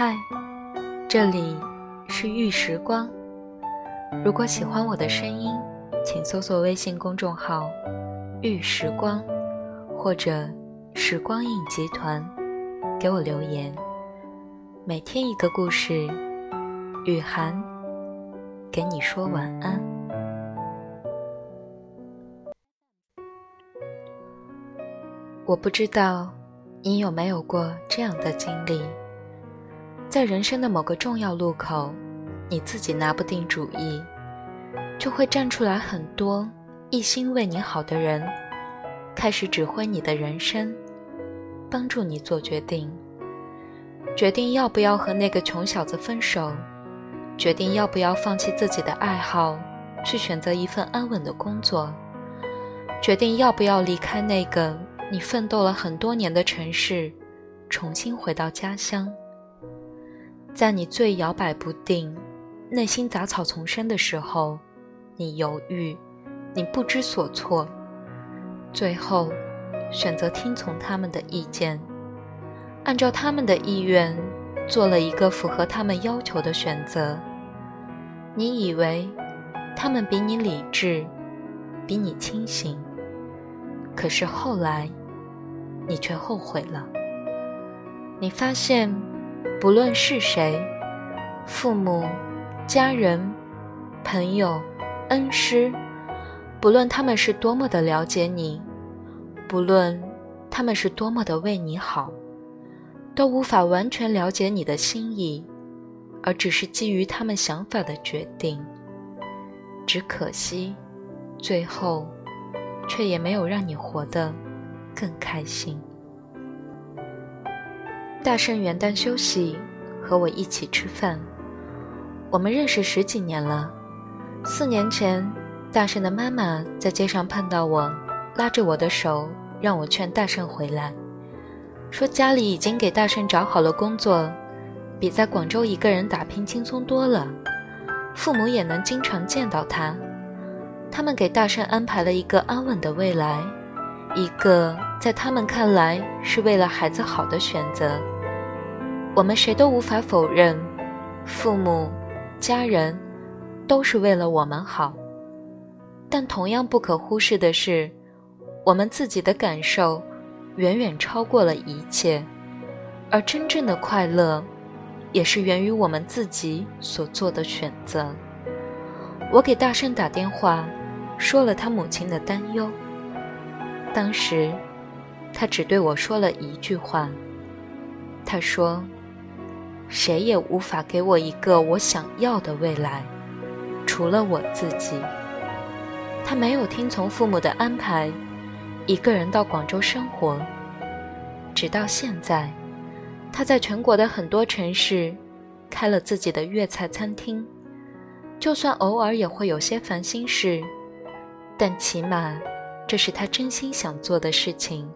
嗨，这里是玉时光。如果喜欢我的声音，请搜索微信公众号“玉时光”或者“时光印集团”，给我留言。每天一个故事，雨涵给你说晚安。我不知道你有没有过这样的经历。在人生的某个重要路口，你自己拿不定主意，就会站出来很多一心为你好的人，开始指挥你的人生，帮助你做决定。决定要不要和那个穷小子分手，决定要不要放弃自己的爱好，去选择一份安稳的工作，决定要不要离开那个你奋斗了很多年的城市，重新回到家乡。在你最摇摆不定、内心杂草丛生的时候，你犹豫，你不知所措，最后选择听从他们的意见，按照他们的意愿做了一个符合他们要求的选择。你以为他们比你理智，比你清醒，可是后来你却后悔了。你发现。不论是谁，父母、家人、朋友、恩师，不论他们是多么的了解你，不论他们是多么的为你好，都无法完全了解你的心意，而只是基于他们想法的决定。只可惜，最后却也没有让你活得更开心。大圣元旦休息，和我一起吃饭。我们认识十几年了。四年前，大圣的妈妈在街上碰到我，拉着我的手，让我劝大圣回来，说家里已经给大圣找好了工作，比在广州一个人打拼轻松多了。父母也能经常见到他，他们给大圣安排了一个安稳的未来，一个。在他们看来，是为了孩子好的选择。我们谁都无法否认，父母、家人都是为了我们好。但同样不可忽视的是，我们自己的感受远远超过了一切，而真正的快乐，也是源于我们自己所做的选择。我给大圣打电话，说了他母亲的担忧。当时。他只对我说了一句话。他说：“谁也无法给我一个我想要的未来，除了我自己。”他没有听从父母的安排，一个人到广州生活。直到现在，他在全国的很多城市开了自己的粤菜餐厅。就算偶尔也会有些烦心事，但起码这是他真心想做的事情。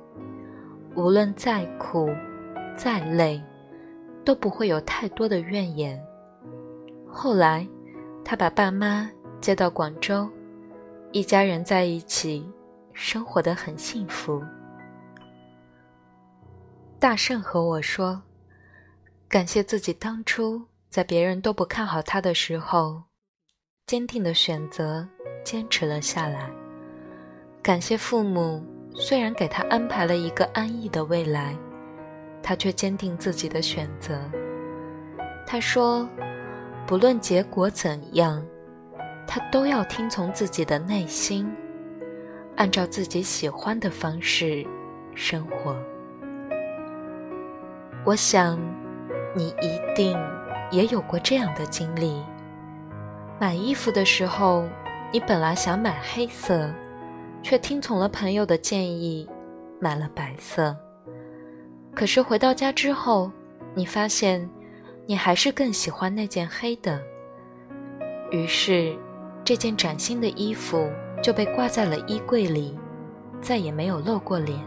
无论再苦、再累，都不会有太多的怨言。后来，他把爸妈接到广州，一家人在一起，生活的很幸福。大圣和我说：“感谢自己当初在别人都不看好他的时候，坚定的选择，坚持了下来。感谢父母。”虽然给他安排了一个安逸的未来，他却坚定自己的选择。他说：“不论结果怎样，他都要听从自己的内心，按照自己喜欢的方式生活。”我想，你一定也有过这样的经历：买衣服的时候，你本来想买黑色。却听从了朋友的建议，买了白色。可是回到家之后，你发现，你还是更喜欢那件黑的。于是，这件崭新的衣服就被挂在了衣柜里，再也没有露过脸。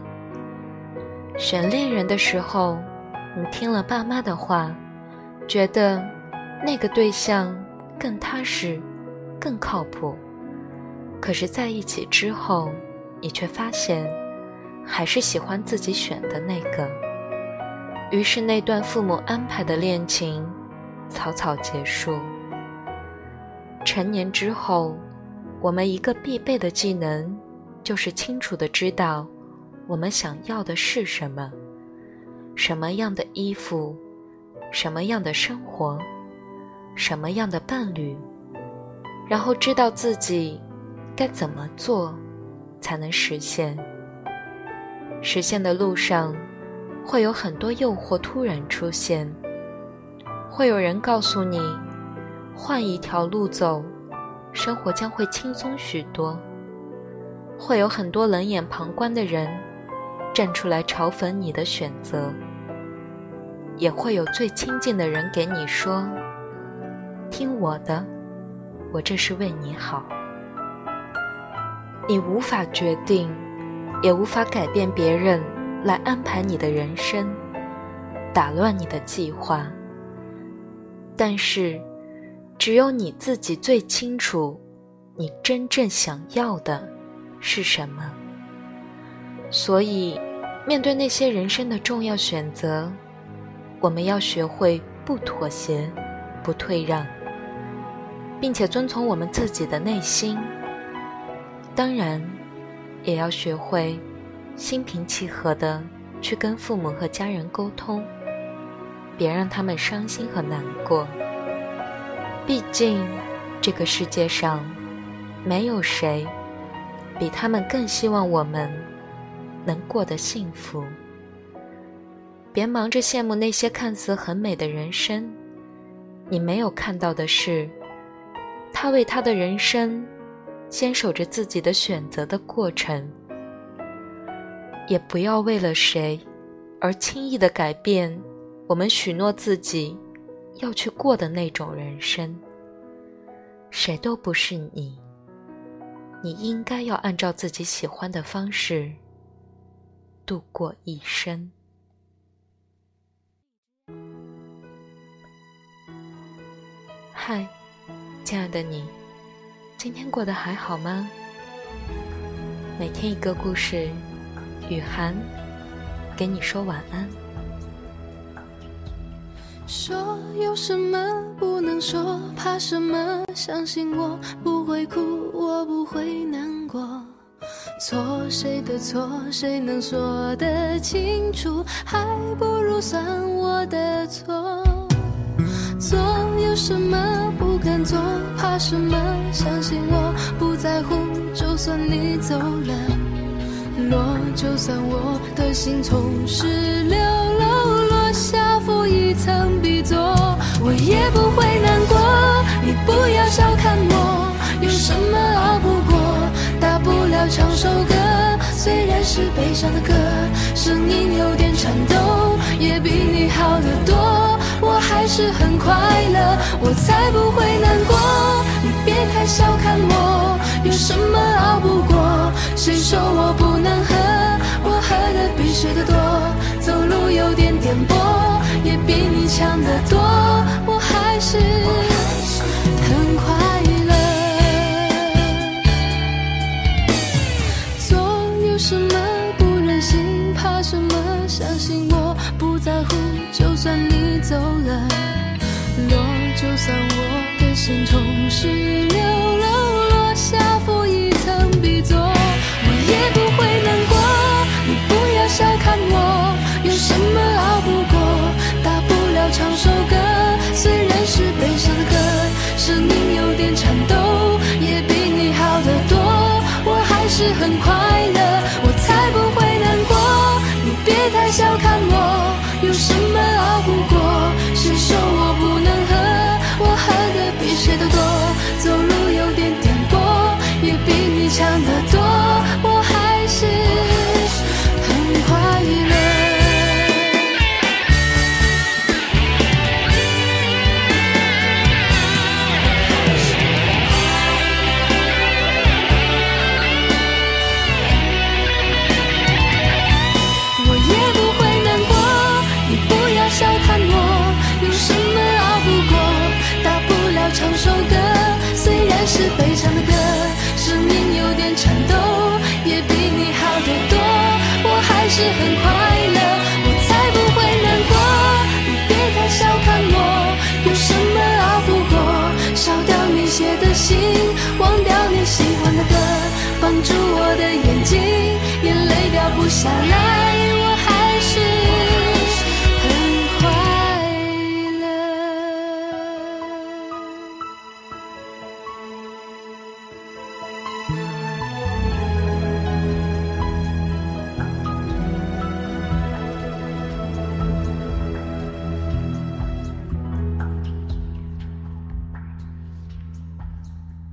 选恋人的时候，你听了爸妈的话，觉得那个对象更踏实，更靠谱。可是在一起之后，你却发现，还是喜欢自己选的那个。于是那段父母安排的恋情草草结束。成年之后，我们一个必备的技能，就是清楚的知道我们想要的是什么，什么样的衣服，什么样的生活，什么样的伴侣，然后知道自己该怎么做才能实现。实现的路上，会有很多诱惑突然出现，会有人告诉你，换一条路走，生活将会轻松许多。会有很多冷眼旁观的人站出来嘲讽你的选择，也会有最亲近的人给你说：“听我的，我这是为你好。”你无法决定。也无法改变别人来安排你的人生，打乱你的计划。但是，只有你自己最清楚，你真正想要的是什么。所以，面对那些人生的重要选择，我们要学会不妥协、不退让，并且遵从我们自己的内心。当然。也要学会心平气和的去跟父母和家人沟通，别让他们伤心和难过。毕竟，这个世界上没有谁比他们更希望我们能过得幸福。别忙着羡慕那些看似很美的人生，你没有看到的是，他为他的人生。坚守着自己的选择的过程，也不要为了谁而轻易的改变我们许诺自己要去过的那种人生。谁都不是你，你应该要按照自己喜欢的方式度过一生。嗨，亲爱的你。今天过得还好吗？每天一个故事，雨涵给你说晚安。说有什么不能说，怕什么？相信我不会哭，我不会难过。错谁的错，谁能说得清楚？还不如算我的错。做有什么难做？怕什么？相信我不在乎，就算你走了，落就算我的心从十六楼落下，负一层 B 座，我也不会难过。你不要小看我，有什么熬不过？大不了唱首歌，虽然是悲伤的歌，声音有点颤抖，也比你好得多。我还是很快乐，我才不会难过。你别太小看我，有什么熬不过？谁说我不能喝？我喝的比谁的多，走路有点颠簸，也比你强得多。我还是是很快乐我才不会难过。你别太小看我有什么熬不过？烧掉你写的信忘掉你喜欢的歌绑住我的眼睛眼泪掉不下来。